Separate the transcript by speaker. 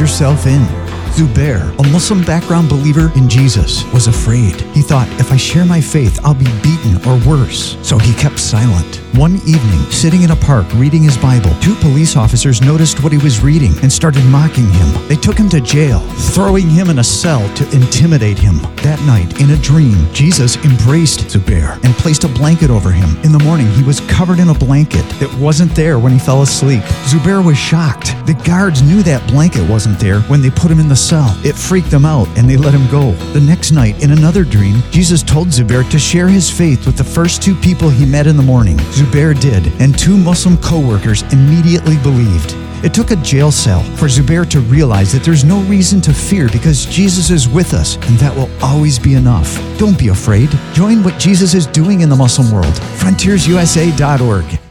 Speaker 1: yourself in. Zubair, a Muslim background believer in Jesus, was afraid. He thought, if I share my faith, I'll be beaten or worse. So he kept silent. One evening, sitting in a park reading his Bible, two police officers noticed what he was reading and started mocking him. They took him to jail, throwing him in a cell to intimidate him. That night, in a dream, Jesus embraced Zubair and placed a blanket over him. In the morning, he was covered in a blanket that wasn't there when he fell asleep. Zubair was shocked. The guards knew that blanket wasn't there when they put him in the cell. It freaked them out and they let him go. The next night, in another dream, Jesus told Zubair to share his faith with the first two people he met in the morning. Zubair did, and two Muslim co workers immediately believed. It took a jail cell for Zubair to realize that there's no reason to fear because Jesus is with us, and that will always be enough. Don't be afraid. Join what Jesus is doing in the Muslim world. FrontiersUSA.org.